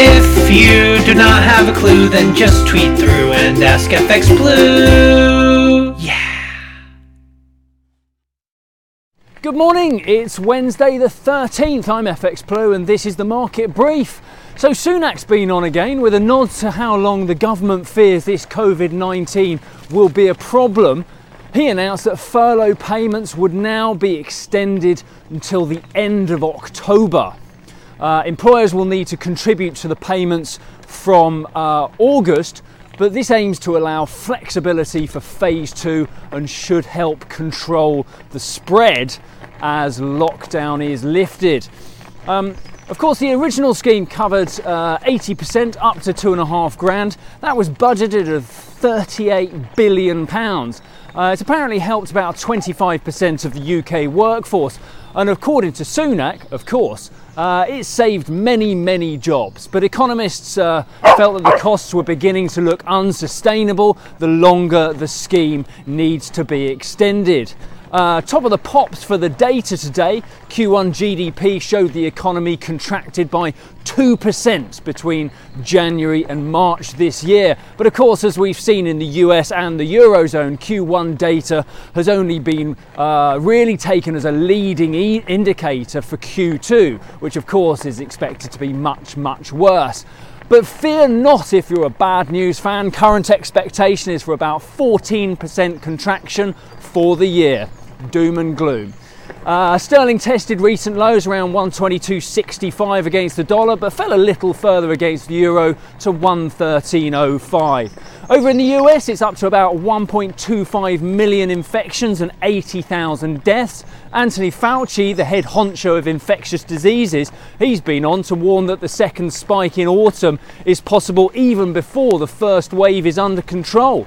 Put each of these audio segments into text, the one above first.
If you do not have a clue, then just tweet through and ask FX Blue. Yeah. Good morning, it's Wednesday the 13th. I'm FX Blue and this is the market brief. So, Sunak's been on again with a nod to how long the government fears this COVID 19 will be a problem. He announced that furlough payments would now be extended until the end of October. Uh, employers will need to contribute to the payments from uh, August, but this aims to allow flexibility for phase two and should help control the spread as lockdown is lifted. Um, of course, the original scheme covered uh, 80% up to two and a half grand. That was budgeted at 38 billion pounds. Uh, it's apparently helped about 25% of the UK workforce, and according to Sunak, of course, uh, it saved many, many jobs. But economists uh, felt that the costs were beginning to look unsustainable the longer the scheme needs to be extended. Uh, top of the pops for the data today. Q1 GDP showed the economy contracted by 2% between January and March this year. But of course, as we've seen in the US and the Eurozone, Q1 data has only been uh, really taken as a leading e- indicator for Q2, which of course is expected to be much, much worse. But fear not if you're a bad news fan. Current expectation is for about 14% contraction for the year. Doom and gloom. Uh, sterling tested recent lows around 122.65 against the dollar, but fell a little further against the euro to 113.05. Over in the US, it's up to about 1.25 million infections and 80,000 deaths. Anthony Fauci, the head honcho of infectious diseases, he's been on to warn that the second spike in autumn is possible even before the first wave is under control.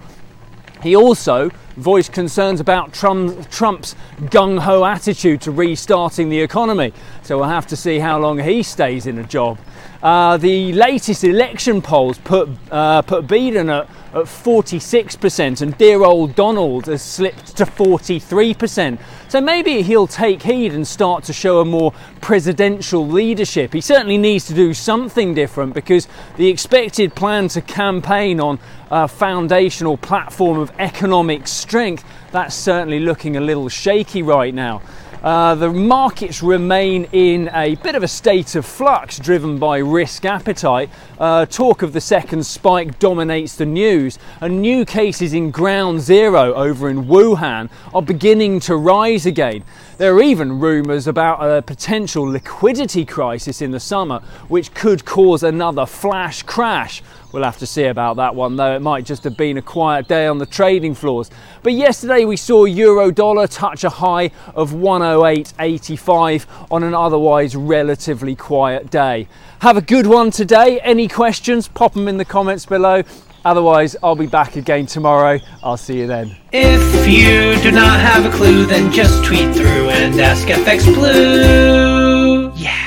He also voiced concerns about Trump, Trump's gung ho attitude to restarting the economy. So we'll have to see how long he stays in a job. Uh, the latest election polls put, uh, put Biden at, at 46%, and dear old Donald has slipped to 43%. So maybe he'll take heed and start to show a more presidential leadership. He certainly needs to do something different because the expected plan to campaign on a foundational platform of economic strength, that's certainly looking a little shaky right now. Uh, the markets remain in a bit of a state of flux driven by risk appetite. Uh, talk of the second spike dominates the news, and new cases in ground zero over in Wuhan are beginning to rise again. There are even rumours about a potential liquidity crisis in the summer, which could cause another flash crash. We'll have to see about that one though. It might just have been a quiet day on the trading floors. But yesterday we saw euro dollar touch a high of 108.85 on an otherwise relatively quiet day. Have a good one today. Any questions? Pop them in the comments below. Otherwise, I'll be back again tomorrow. I'll see you then. If you do not have a clue, then just tweet through and ask FX Blue. Yeah.